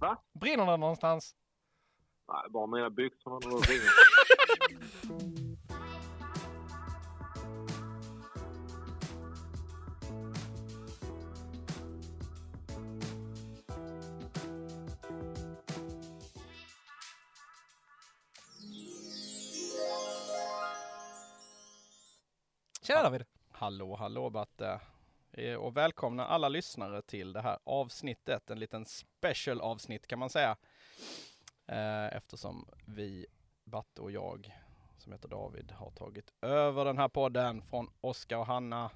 Va? Brinner det någonstans? Nej, bara mina byxor när det ringer. Tjena David! Hallå, hallå Batte! Eh, Och välkomna alla lyssnare till det här avsnittet, en liten special avsnitt kan man säga. Eh, Eftersom vi, Batte och jag, som heter David, har tagit över den här podden från Oskar och Hanna.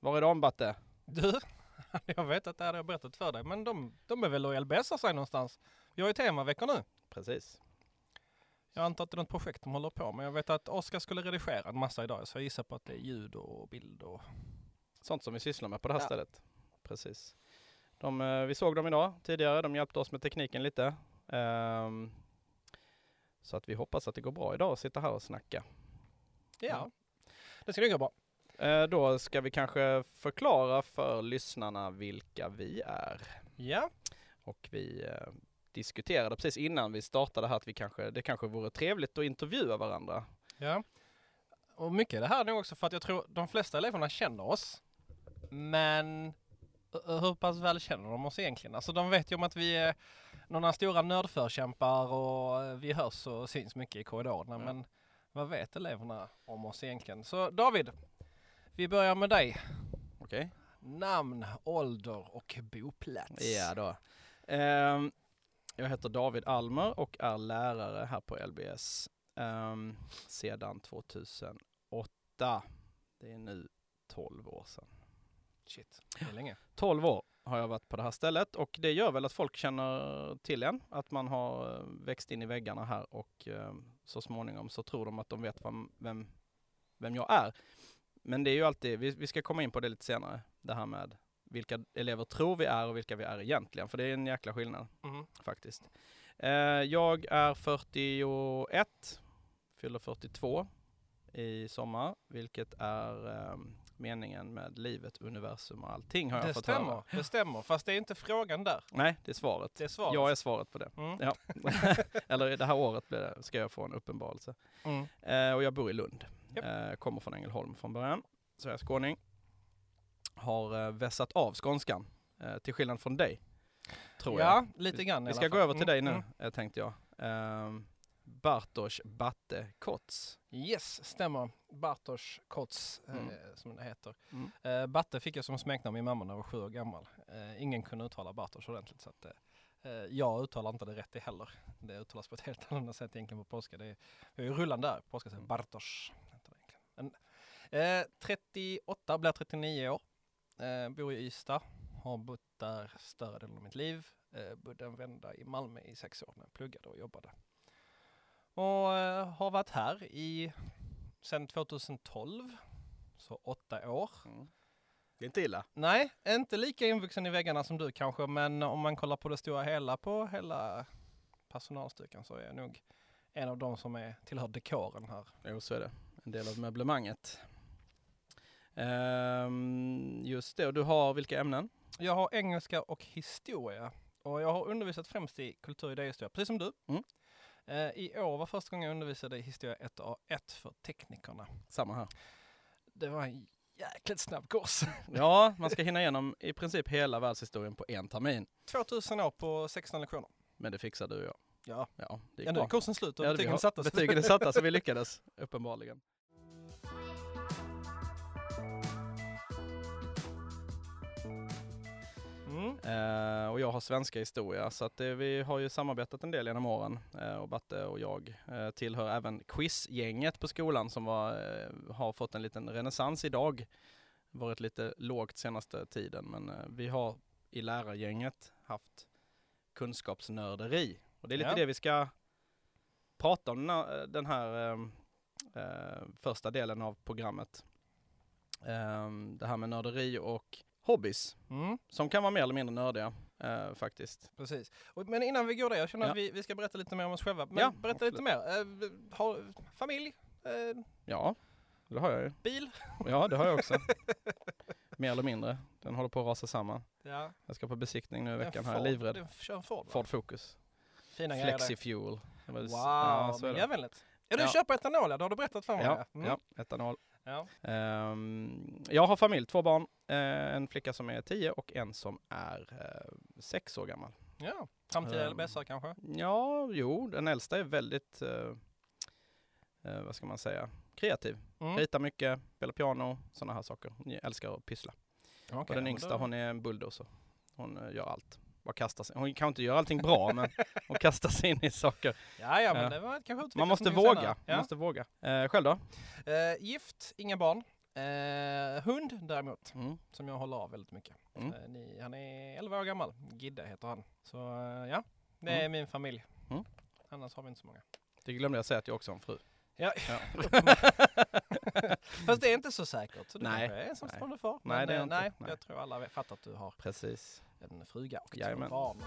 Var är de Batte? Du, jag vet att det här har jag berättat för dig, men de, de är väl och LBSar sig någonstans. Vi har ju temaveckor nu. Precis. Jag antar att det är något projekt de håller på med. Jag vet att Oskar skulle redigera en massa idag, så jag gissar på att det är ljud och bild och... Sånt som vi sysslar med på det här Ja. stället. Precis. De, eh, vi såg dem idag tidigare, de hjälpte oss med tekniken lite. Ehm, Så att vi hoppas att det går bra idag att sitta här och snacka. Ja, det ska nog gå bra. Eh, Då ska vi kanske förklara för lyssnarna vilka vi är. Ja, Och vi eh, diskuterade precis innan vi startade här att vi kanske, det kanske vore trevligt att intervjua varandra. ja. Och mycket är det här är nog också för att jag tror de flesta eleverna känner oss. Men hur pass väl känner de oss egentligen? Alltså de vet ju om att vi är några stora nördförkämpar och eh, vi hörs och syns mycket i korridorerna. Ja. Men vad vet eleverna om oss egentligen? Så David, vi börjar med dig. Okej? Namn, ålder och boplats. Ja då. Ehm, Jag heter David Almer och är lärare här på LBS ehm, sedan 2008. Det är nu 12 år sedan. Shit, det är länge. 12 år har jag varit på det här stället och det gör väl att folk känner till en, att man har eh, växt in i väggarna här och eh, så småningom så tror de att de vet vem, vem, vem jag är. Men det är ju alltid, vi, vi ska komma in på det lite senare, det här med vilka elever tror vi är och vilka vi är egentligen, för det är en jäkla skillnad Mhm. faktiskt. Eh, jag är 41, fyller 42 i sommar, vilket är eh, meningen med livet, universum och allting har jag Det fått stämmer, höra. det stämmer. Fast det är inte frågan där. Nej, det är svaret. Det är svaret. Jag är svaret på det. Mm. Ja. Eller det här året blir det, ska jag få en uppenbarelse. Mm. Eh, och jag bor i Lund. Japp. Eh, kommer från Ängelholm från början. Så jag är skåning. Har eh, vässat av skånskan. Eh, till skillnad från dig. Tror jag. Ja, lite grann i Vi alla ska gå över till dig nu, Mm, eh, tänkte jag. Um, Bartosz Batte Kots. mm. Yes, stämmer. Bartosz Kots, Mm. eh, som det heter. Mm. Eh, Batte fick jag som smeknamn min mamma när jag var sju år gammal. Eh, ingen kunde uttala Bartosz ordentligt så att eh, eh, jag uttalar inte det rätt det heller. Det uttalas på ett helt annat sätt egentligen på polska. Det är, ju rullande där. På polska säger Bartosz. Men, eh, 38, blir 39 år. Eh, bor i Ystad. Har bott där större delen av mitt liv. Eh, bodde en vända i Malmö i sex år när jag pluggade och jobbade. Och eh, har varit här i sedan 2012. Så åtta år. Mm. Det är inte illa. Nej, inte lika invuxen i väggarna som du kanske, men om man kollar på det stora hela på hela personalstyrkan så är jag nog en av de som är, tillhör dekoren här. Jo, så är det. En del av möblemanget. Ehm, just det, och du har vilka ämnen? Jag har engelska och historia och jag har undervisat främst i kultur och idéhistoria, precis som du. Mm. Eh, I år var första gången jag undervisade i historia 1A1 för teknikerna. Samma här. Det var en jäkligt snabb kurs. Ja, man ska hinna igenom i princip hela världshistorien på en termin. 2000 år på 16 lektioner. Men det fixar du och jag. Ja, Ja, det gick ja nu är kursen slut och Ja, betygen sattes. Betygen är satta så vi lyckades, uppenbarligen. Mm. Och jag har svenska historia, så att det, vi har ju samarbetat en del genom åren. Eh, och Batte och jag eh, tillhör även quizgänget på skolan som var, har fått en liten renässans idag. Varit lite lågt senaste tiden, men vi har i lärargänget haft kunskapsnörderi. Och det är lite Ja. det vi ska prata om den här eh, eh, första delen av programmet. Eh, det här med nörderi och hobbys Mm. som kan vara mer eller mindre nördiga eh, faktiskt. Precis. Men innan vi går där, jag känner Ja. att vi, vi ska berätta lite mer om oss själva. Men Ja, berätta lite mer. Eh, har, familj, eh, Ja, det har jag ju. bil. Ja, det har jag också. mer eller mindre. Den håller på att rasa samman. Ja. Jag ska på besiktning nu i veckan här, livrädd. Du kör en Ford, va? Ford Focus. Fina grejer Flexi där. Fuel. Det var- Wow, ja, miljövänligt. Ja, du Ja. köper etanol. Det har du berättat för mig. Ja, Mm. ja, etanol. ja. Ehm, jag har familj, två barn. Eh, en flicka som är 10 och en som är eh, sex år gammal. ja. Framtida Ehm. LBSare kanske? Ja, jo, den äldsta är väldigt, eh, eh, vad ska man säga, kreativ. Mm. Ritar mycket, spelar piano, sådana här saker. Ni älskar att pyssla. Okej, och den yngsta då- hon är en bulldozer. Hon eh, gör allt. Bara kastar sig. Hon kan inte göra allting bra men hon kastar sig in i saker. Ja, ja, men Ja. det var kanske Man måste våga. senare. Man Ja. måste våga. Eh, själv då? Eh, gift, inga barn. Eh, hund däremot, Mm. som jag håller av väldigt mycket. Mm. Eh, ni, han är 11 år gammal, Gidde heter han. Så eh, ja, det är Mm. min familj. Mm. Annars har vi inte så många. Det glömde jag säga att jag också har en fru. Ja. Ja. Fast det är inte så säkert. Så du Nej, kanske är ensamstående far. Nej, Men, eh, nej, Nej. jag tror alla fattar att du har Precis. en fruga och två barn.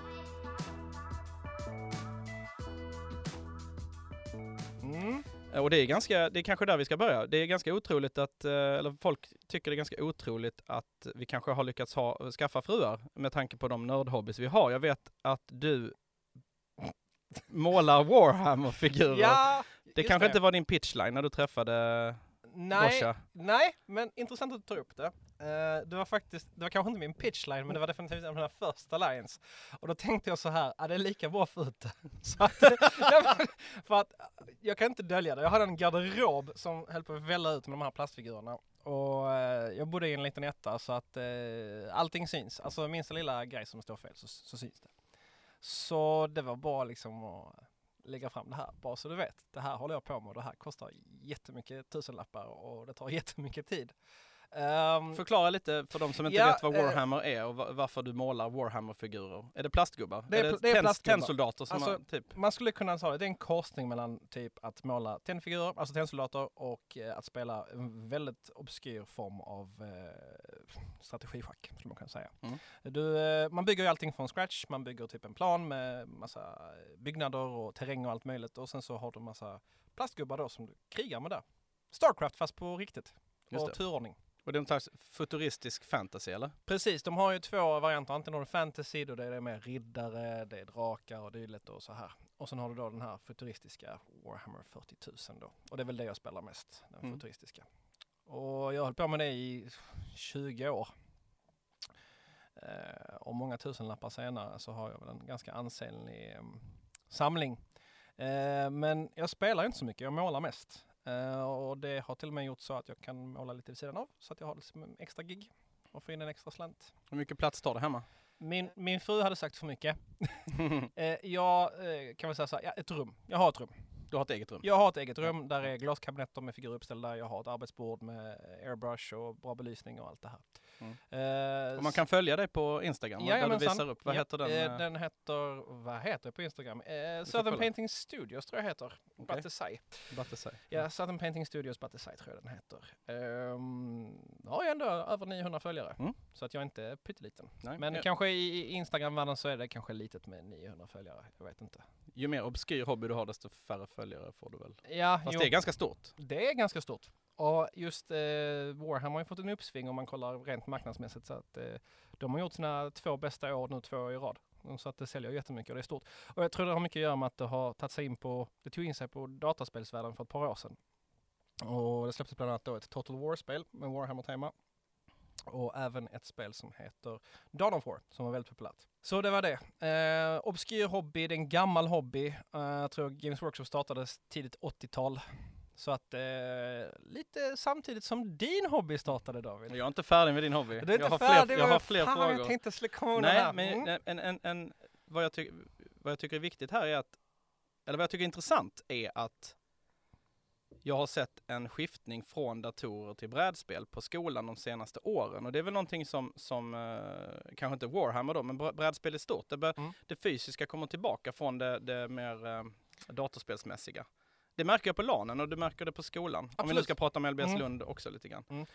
Och det är ganska, det är kanske där vi ska börja. Det är ganska otroligt att, eh, eller folk tycker det är ganska otroligt att vi kanske har lyckats ha, skaffa fruar med tanke på de nördhobbys vi har. Jag vet att du målar Warhammer-figurer. Ja, det kanske inte var din pitchline när du träffade Nej, Gosha. nej, men intressant att du tar upp det. Uh, det var faktiskt, det var kanske inte min pitchline, men det var definitivt en av mina första lines. Och då tänkte jag så här, är det är lika bra för ute. Så att, för att jag kan inte dölja det. Jag hade en garderob som höll på att välla ut med de här plastfigurerna. Och uh, jag bodde i en liten etta så att uh, allting syns. Alltså minsta lilla grej som står fel så, så syns det. Så det var bara liksom att lägga fram det här, bara så du vet. Det här håller jag på med och det här kostar jättemycket tusenlappar och det tar jättemycket tid. Ehm, Förklara lite för de som inte Ja, vet vad eh, Warhammer är och va- varför du målar Warhammer-figurer. Är det plastgubbar? Det är är pl- det är plastgubbar. tennsoldater som Alltså, har, typ? man skulle kunna säga det, det är en korsning mellan typ att måla tennfigurer, alltså tennsoldater och eh, att spela en väldigt obskyr form av eh, strategischack skulle man kunna säga. Mm. Du, eh, man bygger ju allting från scratch, man bygger typ en plan med massa byggnader och terräng och allt möjligt och sen så har du massa plastgubbar då som du krigar med där. Starcraft fast på riktigt. Just och det. turordning. Och det är en slags futuristisk fantasy eller? Precis, de har ju två varianter. Antingen har du fantasy, då det är mer riddare, det är drakar och dylikt och så här. Och sen har du då den här futuristiska Warhammer 40 000 då. Och det är väl det jag spelar mest, den Mm. futuristiska. Och jag har hållit på med det i 20 år. Eh, och många tusenlappar senare så har jag väl en ganska ansenlig eh, samling. Eh, men jag spelar inte så mycket, jag målar mest. Eh, och det har till och med gjort så att jag kan måla lite vid sidan av. Så att jag har liksom en extra gig och får in en extra slant. Hur mycket plats tar det hemma? Min, min fru hade sagt för mycket. eh, jag eh, kan väl säga så här, ja, ett rum. Jag har ett rum. Du har ett eget rum? Jag har ett eget rum där är glaskabinetter med figurer uppställda. Jag har ett arbetsbord med airbrush och bra belysning och allt det här. Eh, Och man kan följa dig på Instagram och där du visar upp. Vad Ja, heter den? eh, eh, Den heter, vad heter det på Instagram? Eh, kolla. Southern Painting Studios tror jag heter. Okej. Batesai. Batesai? Ja, Southern Painting Studios Batesai tror jag den heter. Um, har jag ändå över 900 följare. Mm. Så att jag inte är pytteliten. Nej. Men Ja. kanske i i Instagram-världen så är det kanske litet med 900 följare. Jag vet inte. Ju mer obskyr hobby du har desto färre följare får du väl? Ja, Fast jo, det är ganska stort. det är ganska stort. Och just eh, Warhammer har ju fått en uppsving om man kollar rent marknadsmässigt. Så att, eh, de har gjort sina två bästa år nu två år i rad. Så att det säljer jättemycket och det är stort. Och jag tror det har mycket att göra med att det har tagit sig in på, det tog in sig på dataspelsvärlden för ett par år sedan. Och det släpptes bland annat då ett Total War-spel med Warhammer-tema. Och även ett spel som heter Dawn of War som var väldigt populärt. Så det var det. Eh, obskyr hobby, det är en gammal hobby. Eh, jag tror Games Workshop startades tidigt 80-tal. Så att eh, lite samtidigt som din hobby startade David. Jag är inte färdig med din hobby. Du är inte jag har färdig fler, jag har fler fan, frågor. Jag tänkte släcka komma Nej, här. men Mm. en, en, en, vad, jag vad jag tycker är viktigt här är att, eller vad jag tycker är intressant är att jag har sett en skiftning från datorer till brädspel på skolan de senaste åren. Och det är väl någonting som, som eh, kanske inte Warhammer då, men br- brädspel är stort. Det, bör, Mm. det fysiska kommer tillbaka från det, det mer eh, datorspelsmässiga. Det märker jag på LANen och du märker det på skolan. Om vi nu Absolut. ska prata om LBS Mm. Lund också lite grann.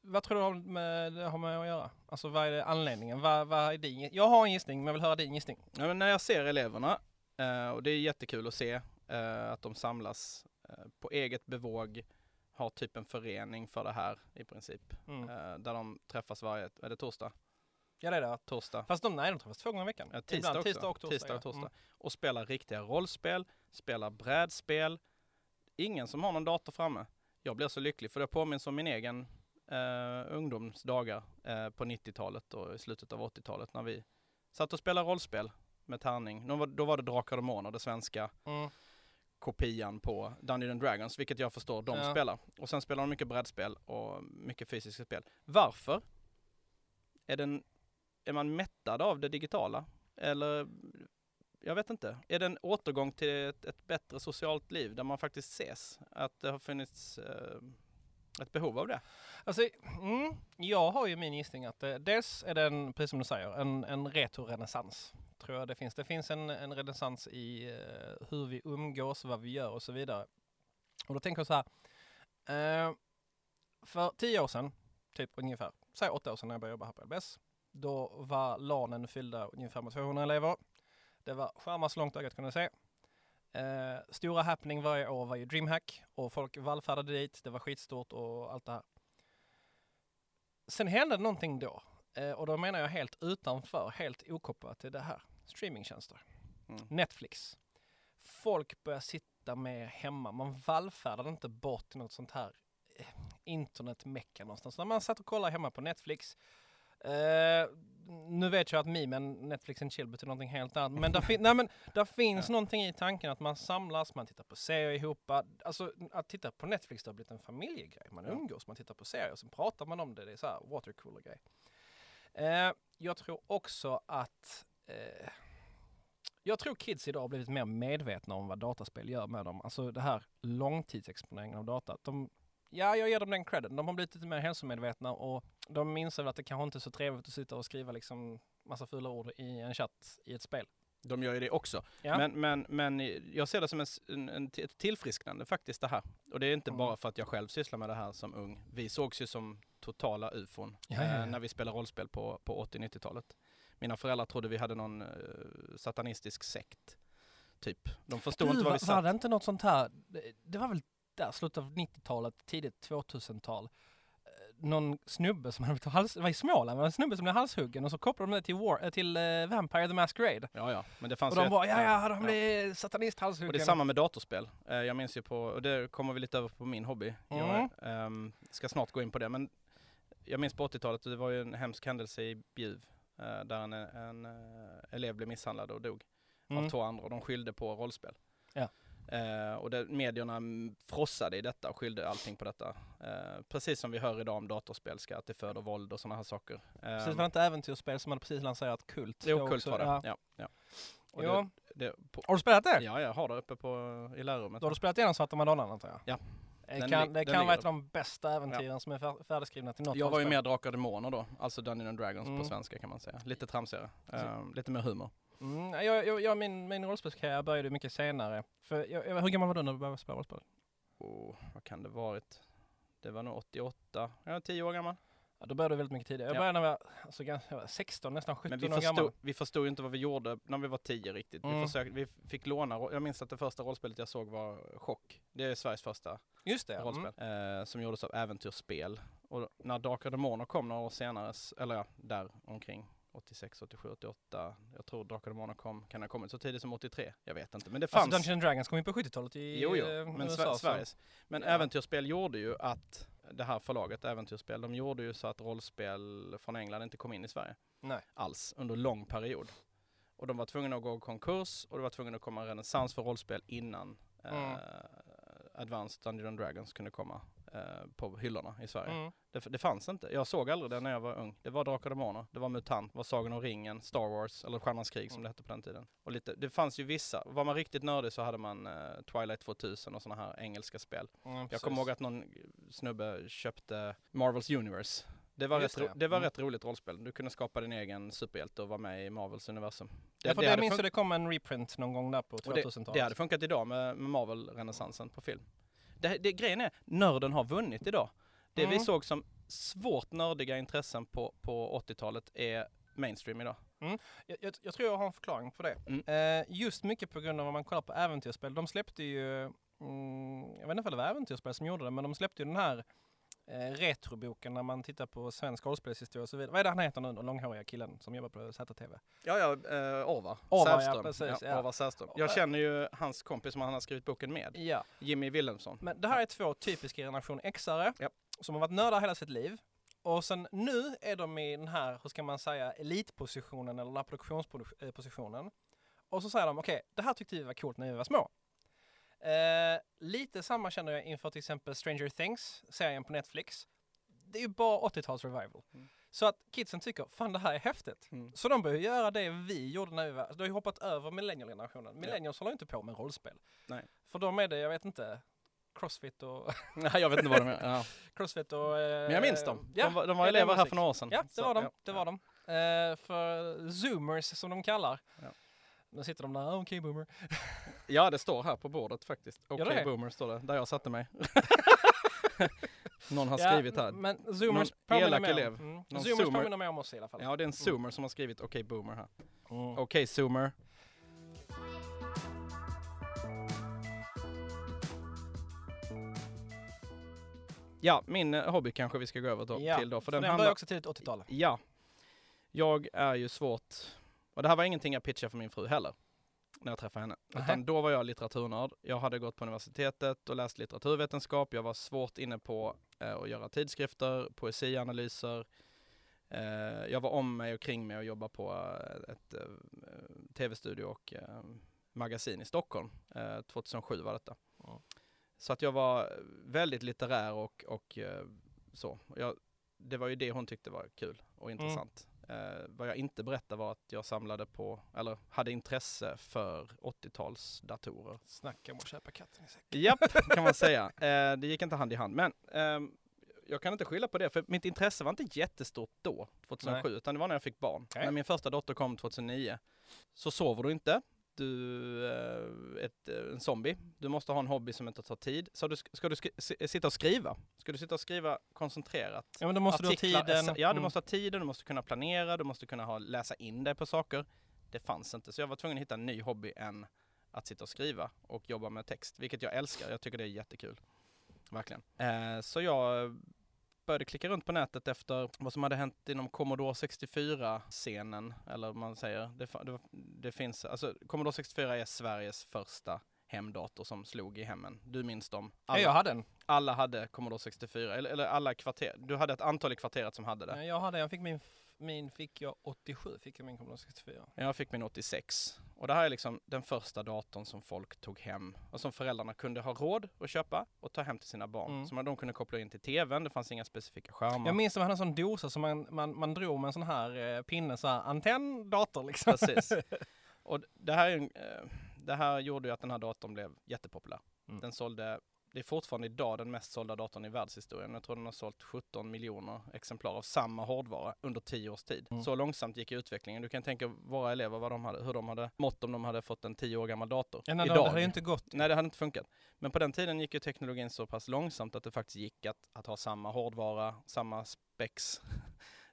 Vad tror du har med, det har med att göra? Alltså vad är det anledningen? Vad, vad är din? Jag har en gissning men jag vill höra din gissning. Ja, när jag ser eleverna, eh, och det är jättekul att se eh, att de samlas på eget bevåg, har typ en förening för det här i princip. Mm. Eh, där de träffas varje, är det torsdag? Ja det är det. Torsdag. Fast de, nej, de träffas två gånger i veckan. Ja, tisdag Ibland också. tisdag och torsdag. Tisdag och torsdag. Mm. Och spelar riktiga rollspel, spelar brädspel. Ingen som har någon dator framme. Jag blir så lycklig för det påminns om min egen eh, ungdomsdagar eh, på 90-talet och i slutet av 80-talet när vi satt och spelade rollspel med tärning. Då var, då var det Drakar och Demoner, det svenska Mm. Kopian på Dungeons and Dragons, vilket jag förstår de Ja. spelar. Och sen spelar de mycket brädspel och mycket fysiska spel. Varför? Är, den, är man mättad av det digitala? Eller, jag vet inte. Är det en återgång till ett, ett bättre socialt liv där man faktiskt ses? Att det har funnits eh, ett behov av det? Alltså, mm, jag har ju min gissning att det, dels är det en, precis som du säger, en, en retro-renässans. Tror jag det finns. Det finns en, en renässans i eh, hur vi umgås, vad vi gör och så vidare. Och då tänker jag så här. Eh, för tio år sedan, typ ungefär, säg åtta år sedan när jag började jobba här på LBS. Då var LANen fyllda ungefär med 200 elever. Det var skärmar så långt ögat kunde se. Eh, stora happening varje år var ju DreamHack och folk vallfärdade dit. Det var skitstort och allt det här. Sen hände det någonting då. Eh, och då menar jag helt utanför, helt okopplat till det här. Streamingtjänster. Mm. Netflix. Folk börjar sitta med hemma. Man vallfärdade inte bort till något sånt här eh, internetmecka någonstans. När man satt och kollade hemma på Netflix. Eh, nu vet jag att memen Netflix and chill betyder någonting helt annat. Men där, fin- nej, men där finns Ja. någonting i tanken att man samlas, man tittar på serier ihop. Alltså att titta på Netflix det har blivit en familjegrej. Man umgås, man tittar på serier och sen pratar man om det. Det är så här watercooler grej. Eh, jag tror också att eh, jag tror kids idag har blivit mer medvetna om vad dataspel gör med dem. Alltså det här långtidsexponeringen av data. De, ja, jag ger dem den credden. De har blivit lite mer hälsomedvetna och de inser väl att det kanske inte är så trevligt att sitta och skriva liksom massa fula ord i en chatt i ett spel. De gör ju det också. Ja. Men, men, men jag ser det som en, en, ett tillfrisknande faktiskt det här. Och det är inte Mm. bara för att jag själv sysslar med det här som ung. Vi sågs ju som totala ufon Ja, ja. Eh, när vi spelade rollspel på, på 80-90-talet. Mina föräldrar trodde vi hade någon eh, satanistisk sekt. Typ. De förstod inte Du, var vi var, satt. var det inte något sånt här, det, det var väl där, slutet av 90-talet, tidigt 2000-tal. Någon snubbe som hade blivit hals, var i Småland, var en snubbe som blev halshuggen och så kopplade de det till, War, eh, till eh, Vampire the Masquerade. Ja, ja. Men det fanns Och ju de ett- bara, ja ja, de blev satanist Och halshuggen. det är samma med datorspel. Eh, jag minns ju på, och det kommer vi lite över på min hobby. Jag Mm. ehm, ska snart gå in på det, men jag minns på 80-talet, det var ju en hemsk händelse i Bjuv. eh, där en, en elev blev misshandlad och dog Mm. av två andra och de skyllde på rollspel. Ja. Eh, och det, medierna frossade i detta och skyllde allting på detta. Eh, precis som vi hör idag om datorspel, ska att det föder våld och sådana här saker. Precis, Um, var det inte äventyrsspel som hade precis lanserat Kult? Jo, Kult var det. Ja. Ja. Ja, Och Ja. det, det, på, Har du spelat det? ja, jag har det uppe på, i lärarrummet. Då har du spelat igenom Svarta Madonnan antar jag? Ja. Det Den kan, det kan vara ett av de bästa äventyren som är fär- färdigskrivna till något Jag var ju mer Drakar och Demoner då, alltså Dungeons and Dragons Mm. på svenska kan man säga. Lite tramsigare, Ehm, lite mer humor. Mm, jag, jag, jag, min, min rollspelskarriär började mycket senare. För jag, jag, hur gammal var du när du började spela rollspel? Och vad kan det varit? Det var nog 88, jag är 10 år gammal. Ja, då började du väldigt mycket tidigare. Jag Ja. började när jag var, alltså, jag var 16, nästan 17 Men vi år förstod, gammal. vi förstod ju inte vad vi gjorde när vi var 10 riktigt. Vi, Mm. försökte, vi fick låna, jag minns att det första rollspelet jag såg var Chock. Det är Sveriges första Just det. rollspel. Mm. Eh, som gjordes av Äventyrsspel. Och när Drakar och Demoner kom några år senare, eller ja, där omkring 86, 87, 88. Jag tror Drakar och Demoner kom, kan ha kommit så tidigt som 83? Jag vet inte. Men det fanns... Alltså Dungeons Dragons kom ju på 70-talet i Jo, jo, eh, men USA. Sveriges. Men Ja. Äventyrsspel gjorde ju att det här förlaget, Äventyrsspel, de gjorde ju så att rollspel från England inte kom in i Sverige Nej. alls under lång period. Och de var tvungna att gå i konkurs och det var tvungna att komma en renässans för rollspel innan Mm. eh, Advanced Dungeons Dragons kunde komma på hyllorna i Sverige. Mm. Det, det fanns inte. Jag såg aldrig det när jag var ung. Det var Drakar och Demoner, det var MUTANT, det var Sagan om ringen, Star Wars, eller Stjärnans krig som det hette på den tiden. Och lite, det fanns ju vissa, var man riktigt nördig så hade man eh, Twilight 2000 och sådana här engelska spel. Mm, Jag kommer ihåg att någon snubbe köpte Marvels Universe. Det var, Just rätt, ro- det, det var mm. rätt roligt rollspel. Du kunde skapa din egen superhjälte och vara med i Marvels universum. Ja, för det, hade minns jag det kom en reprint någon gång där på och det, 2000-talet. det hade funkat idag med, med Marvel-renässansen på film. Det, det, grejen är, nörden har vunnit idag. Det vi Mm. såg som svårt nördiga intressen på, på 80-talet är mainstream idag. Jag, jag, jag tror jag har en förklaring på det. Mm. Eh, just mycket på grund av om man kollar på äventyrsspel. De släppte ju mm, jag vet inte om det var Äventyrsspel som gjorde det, men de släppte ju den här eh, retroboken när man tittar på svensk rollspelshistoria och så vidare. Vad är det han heter nu, den långhåriga killen som jobbar på ZTV? Ja, ja, eh. Orvar, ja, Sävström. precis, Ja, ja. Orvar Sävström. Jag känner ju hans kompis som han har skrivit boken med, Ja, Jimmy Wilhelmsson. men det här är två typiska generation X-are Japp. som har varit nördar hela sitt liv. Och sen nu är de i den här, hur ska man säga, elitpositionen eller produktionspositionen. Och så säger de, okej, det här tyckte vi var coolt när vi var små. Eh, lite samma känner jag inför till exempel Stranger Things, serien på Netflix. Det är ju bara 80-tals revival. Mm. Så att kidsen tycker, fan det här är häftigt. Mm. Så de börjar göra det vi gjorde när vi var, de har ju hoppat över millennial-generationen. Millennials håller inte på med rollspel. Nej. För dem är det, jag vet inte, crossfit och, Nej, jag vet inte vad de är. Ja. crossfit och... Eh, Men jag minns dem. Ja, de var, de var elever här för några år sedan. Ja, det Så, var de. ja, Det ja. var de. Eh, för zoomers som de kallar. Ja. Nu sitter de där, "Ah, okej boomer. Ja, det står här på bordet faktiskt. Okej det? boomer står det, där jag satte mig. Någon har Ja, skrivit här. Men zoomers Någon elak elev. Mm. Någon Zoomers zoomer. påminner mer om oss i alla fall. Ja, det är en zoomer som har skrivit okej boomer här. Mm. Okej zoomer. Ja, min eh, hobby kanske vi ska gå över då, Ja, till då. För För den den handlar... börjar också tidigt 80-tal. Ja. Jag är ju svårt, och det här var ingenting jag pitchade för min fru heller, när jag träffade henne. Utan då var jag litteraturnörd. Jag hade gått på universitetet och läst litteraturvetenskap. Jag var svårt inne på eh, att göra tidskrifter, poesianalyser. Eh, jag var om mig och kring mig och jobbade på eh, ett eh, tv-studio och eh, magasin i Stockholm. Eh, 2007 var detta. Ja. Så att jag var väldigt litterär och, och eh, så. Jag, det var ju det hon tyckte var kul och intressant. Eh, vad jag inte berättade var att jag samlade på, eller hade intresse för 80-talsdatorer. Snacka om att köpa katten i säcken. Japp, kan man säga. Eh, det gick inte hand i hand. Men ehm, jag kan inte skylla på det, för mitt intresse var inte jättestort då, 2007, utan det var när jag fick barn. Okej. När min första dotter kom 2009, så sover du inte. Du är ett, eh, en zombie. Du måste ha en hobby som inte tar tid. Så du, ska du sk- si- sitta och skriva? Ska du sitta och skriva koncentrerat? Ja men då måste Artiklar, du ha tiden. Ja, du Mm. måste ha tiden, du måste kunna planera, du måste kunna ha, läsa in dig på saker. Det fanns inte, så jag var tvungen att hitta en ny hobby än att sitta och skriva och jobba med text, vilket jag älskar. Jag tycker det är jättekul. Verkligen. Eh, så jag började klicka runt på nätet efter vad som hade hänt inom Commodore 64-scenen, eller man säger. Det, det, det finns, alltså Commodore 64 är Sveriges första hemdator som slog i hemmen. Du minns dem? Ja, jag hade en. alla hade Commodore 64, eller, eller alla kvarter. Du hade ett antal i kvarteret som hade det. Ja, Jag hade, jag fick min, min fick jag 87, fick jag min Commodore 64. Jag fick min 86. Och det här är liksom den första datorn som folk tog hem och som föräldrarna kunde ha råd att köpa och ta hem till sina barn. Mm. Som de kunde koppla in till tvn, det fanns inga specifika skärmar. Jag minns att man hade en sån dosa som man, man, man drog med en sån här eh, pinne, så här antenn, dator liksom. Precis. Och det här, eh, det här gjorde ju att den här datorn blev jättepopulär. Mm. Den sålde, det är fortfarande idag den mest sålda datorn i världshistorien. Jag tror den har sålt 17 miljoner exemplar av samma hårdvara under 10 års tid. Mm. Så långsamt gick utvecklingen. Du kan tänka våra elever de hade, hur de hade mått om de hade fått en 10 år gammal dator. Ja, nej, idag. Det hade inte gått. Nej, det hade inte funkat. Men på den tiden gick ju teknologin så pass långsamt att det faktiskt gick att, att ha samma hårdvara, samma specs.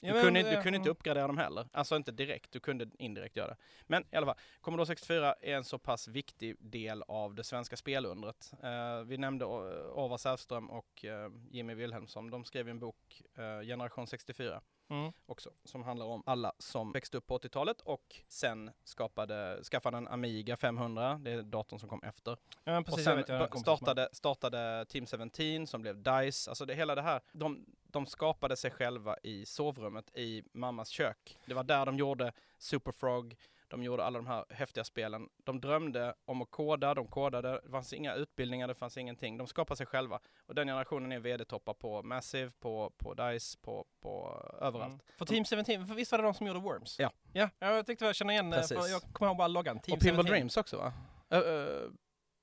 Du, Ja, kunde, du eh, kunde inte mm. uppgradera dem heller. Alltså inte direkt, du kunde indirekt göra det. Men i alla fall, Commodore 64 är en så pass viktig del av det svenska spelundret. Eh, vi nämnde uh, Orvar Sävström och eh, Jimmy Wilhelmsson. De skrev en bok, eh, Generation 64 Mm. också, som handlar om alla som växte upp på 80-talet och sen skapade, skaffade en Amiga 500, det är datorn som kom efter. Ja, precis, och jag sen vet, jag som har- startade, startade Team 17 som blev DICE, alltså det hela det här, de, de skapade sig själva i sovrummet i mammas kök. Det var där de gjorde Superfrog, de gjorde alla de här häftiga spelen. De drömde om att koda, de kodade, det fanns inga utbildningar, det fanns ingenting. De skapade sig själva. Och den generationen är vd-toppar på Massive, på, på DICE, på, på överallt. Mm. För Team 17, för visst var det de som gjorde Worms? Ja. Ja, jag tyckte jag känner igen Precis. jag kommer ihåg bara loggan. Team och Pinball 17. Dreams också va? Uh, uh,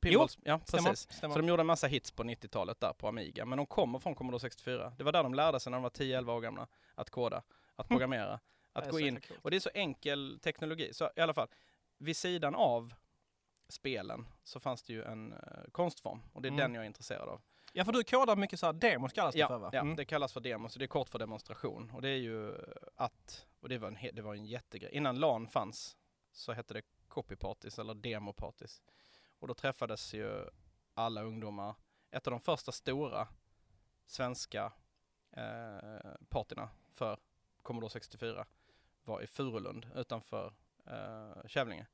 Pinballs, ja Stämmer, precis. stämmer. Så de gjorde en massa hits på 90-talet där på Amiga. Men de kommer från Commodore 64. Det var där de lärde sig när de var 10-11 år gamla. Att koda, att programmera, att Det är gå in. Och det är så enkel teknologi. Så i alla fall, vid sidan av spelen så fanns det ju en eh, konstform. Och det är Mm. den jag är intresserad av. Ja, för du kodar mycket så här demos kallas det för Ja, va? ja Mm. det kallas för demo, så det är kort för demonstration. Och det är ju att, och det var en, det var en jättegrej. Innan LAN fanns så hette det copy parties eller demo parties. Och då träffades ju alla ungdomar. Ett av de första stora svenska eh, partyna för Commodore 64 var i Furulund utanför eh, Kävlinge.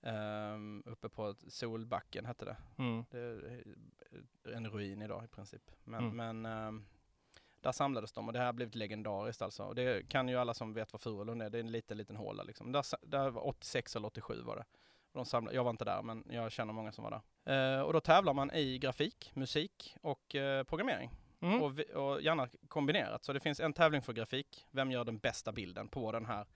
Um, uppe på Solbacken hette det. Mm. Det är en ruin idag i princip. Men, Mm. men ehm, där samlades de och det här har blivit legendariskt alltså. Och det kan ju alla som vet vad Furulund är, det är en liten, liten håla liksom. Där, där var 86 eller 87 var det. Och de samlade, jag var inte där men jag känner många som var där. Eh, och då tävlar man i grafik, musik och eh, programmering. Mm. Och, vi, och gärna kombinerat. Så det finns en tävling för grafik. Vem gör den bästa bilden på den här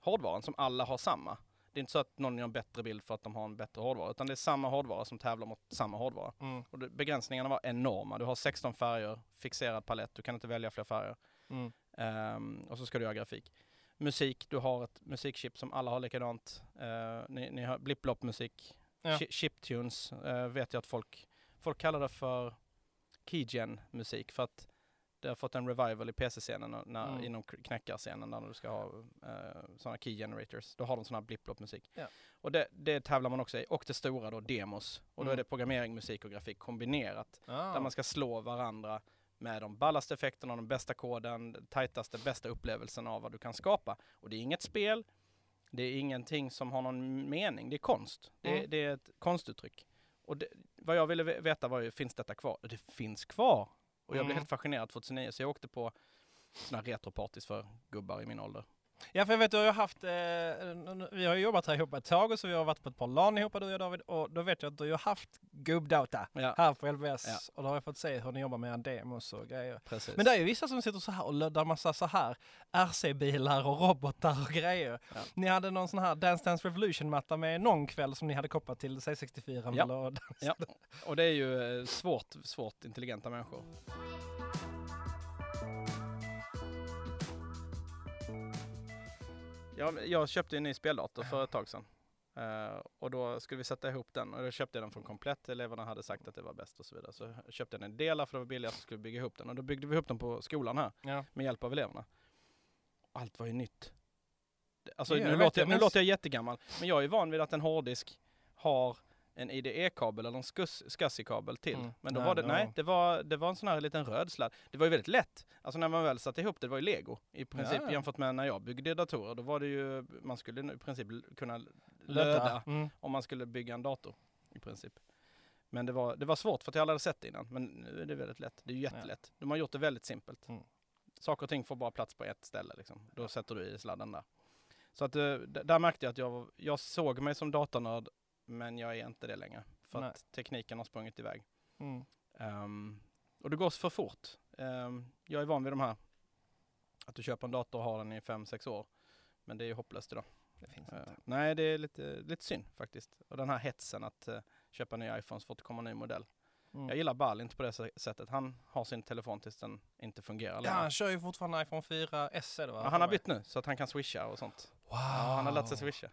hårdvaran som alla har samma? Det är inte så att någon gör en bättre bild för att de har en bättre hårdvara, utan det är samma hårdvara som tävlar mot samma hårdvara. Mm. Och det, begränsningarna var enorma. Du har 16 färger, fixerad palett, du kan inte välja fler färger. Mm. Ehm, och så ska du göra grafik. Musik, du har ett musikchip som alla har likadant. Uh, ni, ni har blipp musik Ja. Chi- Chiptunes eh, vet jag att folk, folk kallar det för keygen musik för att det har fått en revival i PC-scenen när, Mm. inom knäckarscenen där du ska ha uh, sådana key generators. Då har de sån här blipp musik. Ja. Och det, det tävlar man också i. Och det stora då, demos. Och då är Mm. det programmering, musik och grafik kombinerat. Ah. Där man ska slå varandra med de ballaste effekterna, den bästa koden, den tajtaste, bästa upplevelsen av vad du kan skapa. Och det är inget spel, det är ingenting som har någon mening, det är konst. Det, Mm. det är ett konstuttryck. Och det, vad jag ville ve- veta var ju, finns detta kvar? Och det finns kvar! Och jag blev Mm. helt fascinerad 2009, så jag åkte på sådana retropartys för gubbar i min ålder. Ja, för jag vet du har ju haft, eh, vi har ju jobbat här ihop ett tag och så vi har varit på ett par LAN ihop du och jag David och då vet jag att du har haft gubbdata Ja, här på LBS Ja. och då har jag fått se hur ni jobbar med demos och grejer. precis. Men det är ju vissa som sitter så här och löddar massa så här RC-bilar och robotar och grejer. Ja. Ni hade någon sån här Dance Dance Revolution-matta med någon kväll som ni hade kopplat till C64 Ja. eller Ja. Och det är ju eh, svårt, svårt intelligenta människor. Ja, men jag köpte en ny speldator för ett tag sedan. Eh, och då skulle vi sätta ihop den och då köpte jag den från Komplett. Eleverna hade sagt att det var bäst och så vidare. Så jag köpte jag den i delar för det var billigast och skulle bygga ihop den. Och då byggde vi ihop den på skolan här Ja. med hjälp av eleverna. Allt var ju nytt. Alltså jag nu, vet, låter jag, jag nu låter jag jättegammal, men jag är van vid att en hårddisk har en IDE-kabel eller en SCSI-kabel till. Mm. Men då Nej, var det, nej, det var, det var en sån här liten röd sladd. Det var ju väldigt lätt. Alltså när man väl satte ihop det, det var ju lego i princip Ja. jämfört med när jag byggde datorer. Då var det ju, man skulle i princip kunna löda Mm. om man skulle bygga en dator i princip. Men det var, det var svårt för att jag aldrig hade sett det innan. Men nu är det väldigt lätt. Det är ju jättelätt. De har gjort det väldigt simpelt. Mm. Saker och ting får bara plats på ett ställe liksom. Då sätter du i sladden där. Så att eh, där märkte jag att jag, jag såg mig som datanörd men jag är inte det längre. För Nej. att tekniken har sprungit iväg. Mm. Ehm, och det går för fort. Ehm, jag är van vid de här. Att du köper en dator och har den i fem sex år. Men det är ju hopplöst idag. Det finns inte. nej, det är lite, lite synd faktiskt. Och den här hetsen att eh, köpa nya iPhones för att det kommer en ny modell. Mm. Jag gillar Ball inte på det sä- sättet. Han har sin telefon tills den inte fungerar Ja, längre. han kör ju fortfarande iPhone 4S är det va? Ja, han har bytt nu så att han kan swisha och sånt. Wow. Ja, han har lärt sig swisha.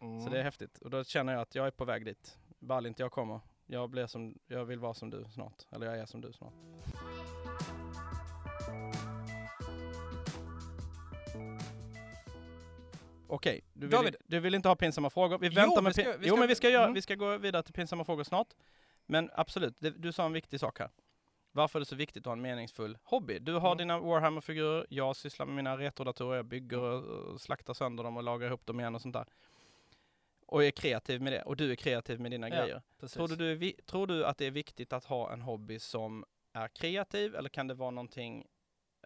Mm. Så det är häftigt. Och då känner jag att jag är på väg dit. Ball inte jag kommer. Jag, blir som, jag vill vara som du snart. Eller jag är som du snart. Okej, du, vill, David. du vill inte ha pinsamma frågor. Vi Jo, väntar vi med ska- pin- vi Jo ska- men vi ska, göra, mm. vi ska gå vidare till pinsamma frågor snart. Men absolut, det, du sa en viktig sak här. Varför är det så viktigt att ha en meningsfull hobby? Du har Mm. dina Warhammer-figurer, jag sysslar med mina retrodatorer, jag bygger och, och slaktar sönder dem och lagar ihop dem igen och sånt där. Och är kreativ med det. Och du är kreativ med dina Ja, grejer. Precis. Tror du, du tror du att det är viktigt att ha en hobby som är kreativ eller kan det vara någonting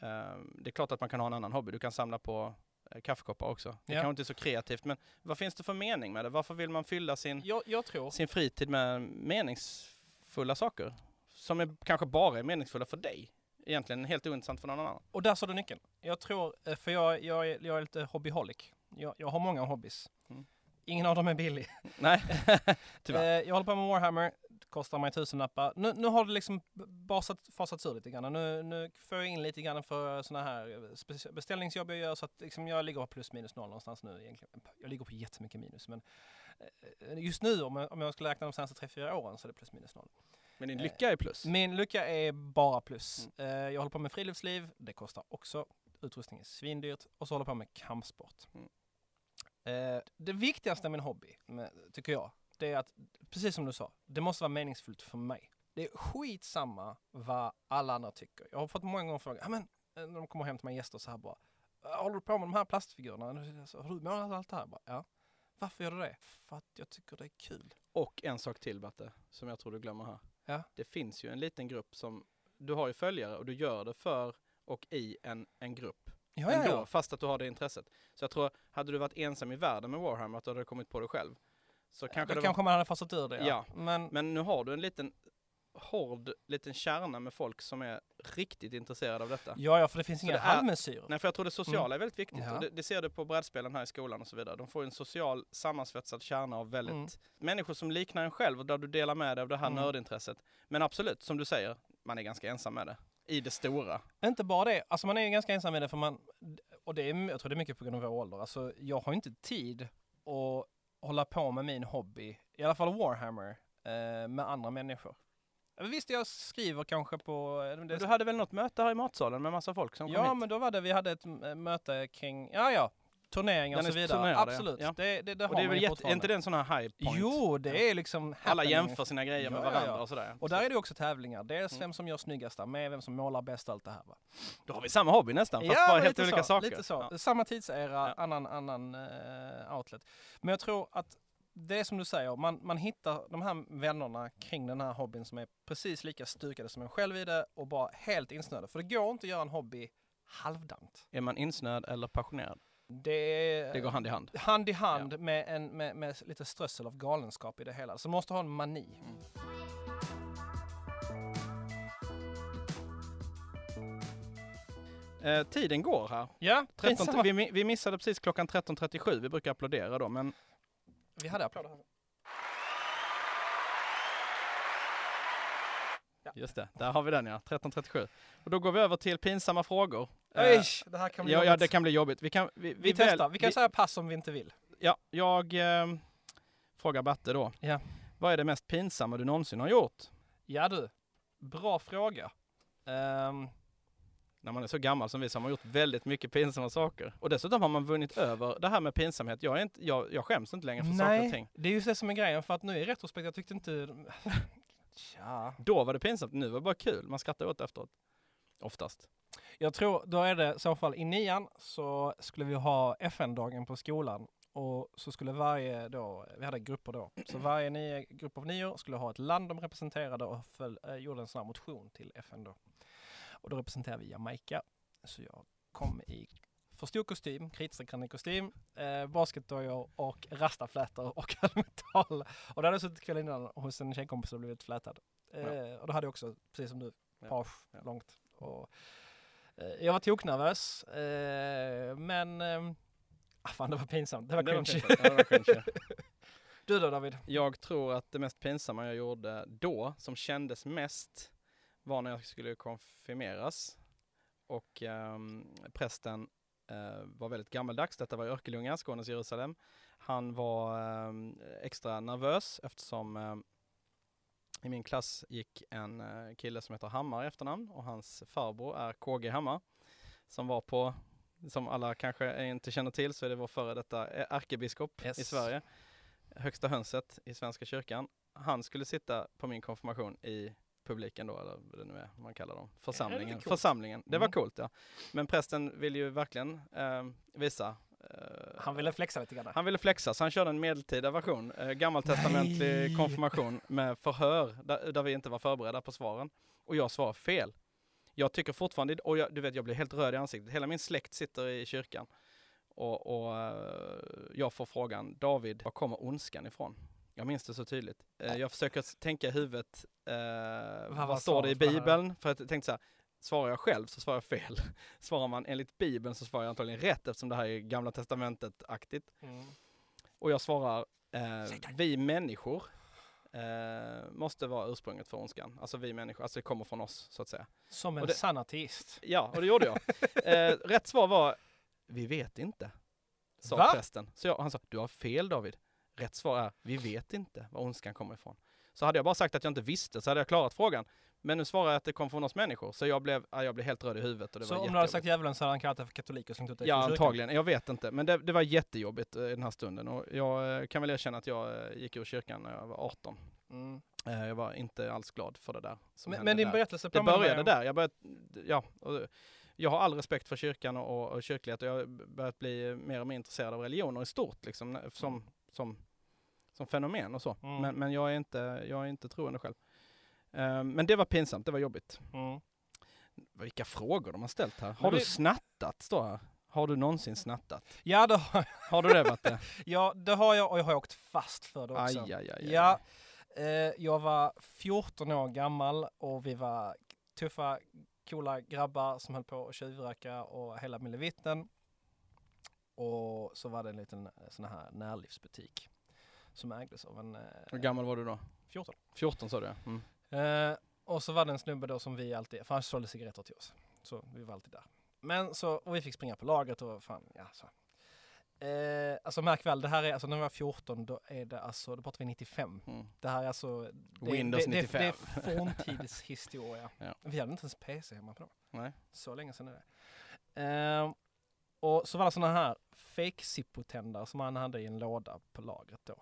ehm, det är klart att man kan ha en annan hobby. Du kan samla på eh, kaffekoppar också. Det Ja. kanske inte är så kreativt, men vad finns det för mening med det? Varför vill man fylla sin, jag, jag sin fritid med meningsfulla saker? Som är, kanske bara är meningsfulla för dig. Egentligen helt ointressant för någon annan. och där sa du nyckeln. Jag tror, eh, för jag, jag, är, jag är lite hobbyholic. Jag, jag har många hobbys. Mm. Ingen av dem är billig. Nej, tyvärr. Eh, jag håller på med Warhammer, det kostar mig tusenlappar. Nu, nu har det liksom basat, fasats ur lite grann. Nu, nu får jag in lite grann för sådana här eh, beställningsjobb jag gör så att liksom jag ligger på plus minus noll någonstans nu egentligen. Jag ligger på jättemycket minus men eh, just nu om jag, om jag skulle räkna de senaste 3-4 åren så är det plus minus noll. Men din lycka är plus. Min lycka är bara plus. Eh, jag håller på med friluftsliv, det kostar också. Utrustning är svindyrt. Och så håller jag på med kampsport. Mm. Eh, det viktigaste med en hobby, tycker jag, det är att, precis som du sa, det måste vara meningsfullt för mig. Det är skitsamma vad alla andra tycker. Jag har fått många gånger frågan, men, eh, när de kommer hem till mig gäster så här bara, "Äh, håller du på med de här plastfigurerna? Har du målat allt det här? Bara, ja. Varför gör du det? För att jag tycker det är kul. Och en sak till Batte, som jag tror du glömmer här. Ja. Det finns ju en liten grupp som, du har ju följare och du gör det för och i en, en grupp. Ja, ändå, fast att du har det intresset. Så jag tror, hade du varit ensam i världen med Warhammer, att du hade kommit på det själv. Så kanske Då det kanske man hade fasat ur det. Ja. Ja. Men Men nu har du en liten hård liten kärna med folk som är riktigt intresserade av detta. ja, ja, för det finns Så inga halvmesyrer. Nej, för jag tror det sociala är väldigt viktigt. Ja. Det, det ser du på brädspelen här i skolan och så vidare. De får en social sammansvetsad kärna av väldigt Mm. människor som liknar en själv och där du delar med dig av det här Mm. nördintresset. Men absolut, som du säger, man är ganska ensam med det. I det stora. Inte bara det, alltså man är ju ganska ensam med det för man, och det är, jag tror det är mycket på grund av vår ålder, alltså jag har inte tid att hålla på med min hobby, i alla fall Warhammer, eh, med andra människor. Visst, jag skriver kanske på... eh, Det, Du hade väl något möte här i matsalen med massa folk som kom ja, hit? men då var det, vi hade ett möte kring, ja ja, turneringar och så vidare. turnerade, ja. Absolut, Ja. det, det, det och det är väl jätte, är inte det en sån här high point? Jo, det är liksom Alla happening. jämför sina grejer med Ja, ja, varandra ja. och sådär. Och där är det också tävlingar. Dels Mm. vem som gör snyggast med, vem som målar bäst och allt det här va. Då har vi samma hobby nästan, fast bara helt olika så, saker. Lite så. Samma tidsera, annan, annan uh, outlet. Men jag tror att det är som du säger, man, man hittar de här vännerna kring den här hobbyn som är precis lika stukade som en själv i det och bara helt insnöade. För det går inte att göra en hobby halvdant. Är man insnöad eller passionerad? Det, Det går hand i hand. hand i hand med, en, med, med lite strössel av galenskap i det hela. Så måste ha en mani. Eh, tiden går här. Ja, 13, pinsamma. vi, vi missade precis klockan 13.37, vi brukar applådera då, men Vi hade applåder här. just det, där har vi den ja, 13.37. Och då går vi över till pinsamma frågor. Eh, Oj, det här kan bli ja, ja, det kan bli jobbigt. Vi, kan, vi, Vi, testar. Vi kan vi, säga pass om vi inte vill. Ja, jag eh, frågar Batte då. Ja. Vad är det mest pinsamma du någonsin har gjort? Ja du, bra fråga. Ehm, När man är så gammal som vi som har gjort väldigt mycket pinsamma saker. Och dessutom har man vunnit över det här med pinsamhet. Jag, är inte, jag, jag skäms inte längre för saker och nej, ting. det är just det som är grejen. För att nu i retrospekt, jag tyckte inte... Tja. Då var det pinsamt, nu var det bara kul. Man skrattar åt det efteråt. Oftast. Jag tror, då är det i så fall i nian så skulle vi ha FN-dagen på skolan. Och så skulle varje då, vi hade grupper då, så varje nio, grupp av nior skulle ha ett land de representerade och föl, eh, gjorde en sån här motion till FN då. Och då representerade vi Jamaica. Så jag kom i för stor kostym, kritstreckande kostym, eh, basketdojor och rastaflätor och metall. Och då hade jag suttit kvällen innan hos en tjejkompis och blivit flätad. Eh, Och då hade jag också, precis som du, Ja, page ja. långt. Och, eh, jag var toknervös, eh, men eh, ah, fan det var pinsamt. Det var Det cringe. det var du då David? Jag tror att det mest pinsamma jag gjorde då, som kändes mest, var när jag skulle konfirmeras. Och ehm, prästen eh, var väldigt gammaldags. Detta var i Örkelljunga, Skånes Jerusalem. Han var ehm, extra nervös eftersom ehm, i min klass gick en eh, kille som heter Hammar i efternamn och hans farbror är KG Hammar. Som var på, som alla kanske inte känner till, så är det vår före detta eh, ärkebiskop Yes. i Sverige. Högsta hönset i Svenska kyrkan. Han skulle sitta på min konfirmation i publiken då, eller vad det nu är man kallar dem. Församlingen. coolt. Församlingen. Det var Mm. coolt ja. Men prästen ville ju verkligen eh, visa. Eh, Han ville flexa lite grann. han ville flexa, så han körde en medeltida version, eh, gammaltestamentlig Nej. konfirmation med förhör, där, där vi inte var förberedda på svaren. Och jag svarade fel. Jag tycker fortfarande, och jag, du vet jag blir helt röd i ansiktet, hela min släkt sitter i kyrkan. Och, och eh, jag får frågan, David, var kommer ondskan ifrån? Jag minns det så tydligt. Eh, jag försöker tänka i huvudet, eh, vad, var står det i? Bibeln? För att jag tänkte så här, svarar jag själv så svarar jag fel. Svarar man enligt Bibeln så svarar jag antagligen rätt eftersom det här är Gamla Testamentet-aktigt. Mm. Och jag svarar, eh, vi människor eh, måste vara ursprunget för ondskan. Alltså vi människor, alltså det kommer från oss så att säga. Som en det- sann ateist. Ja, och det gjorde jag. eh, rätt svar var, vi vet inte, sa Va? prästen. Så jag, han sa, du har fel David. Rätt svar är, vi vet inte var ondskan kommer ifrån. Så hade jag bara sagt att jag inte visste så hade jag klarat frågan. Men nu svarar jag att det kom från oss människor, så jag blev, ja, jag blev helt röd i huvudet och det Så var om du hade sagt djävulen så hade han kallat dig för katolik och slängt ut dig Ja, antagligen. Jag vet inte. Men det, det var jättejobbigt eh, i den här stunden. Och jag eh, kan väl erkänna att jag eh, gick ur kyrkan när jag var 18. Mm. Jag var inte alls glad för det där. Men, men din där. berättelse Det började där. Jag, började, ja, jag har all respekt för kyrkan och, och kyrklighet och jag har börjat bli mer och mer intresserad av religioner i stort, liksom, som, som, som fenomen och så. Mm. Men, men jag, är inte, jag är inte troende själv. Eh, Men det var pinsamt, det var jobbigt. Mm. Vilka frågor de har ställt här. Har du vi- snattat, står här. Har du någonsin snattat? Ja, det har, Har du det Vatte? ja, det har jag och jag har åkt fast för det också. Aj, aj, aj. Ja, eh, jag var 14 år gammal och vi var tuffa, coola grabbar som höll på att tjuvröka och hela milevitten. Och så var det en liten eh, sån här närlivsbutik som ägdes av en eh, Hur gammal var du då? 14. 14 sa du ja. Mm. Eh, och så var det en snubbe då som vi alltid, för han sålde cigaretter till oss. Så vi var alltid där. Men så, och vi fick springa på lagret och fan, ja så. Eh, alltså märk väl, det här är alltså när vi var 14, då är det alltså, då pratar vi 95. Mm. Det här är alltså... Det, Windows det, det, 95. Det är forntidshistoria. Ja. Vi hade inte ens PC hemma på dem. Nej. Så länge sedan är det. Eh, och så var det sådana här fake Zippo-tändare som han hade i en låda på lagret då.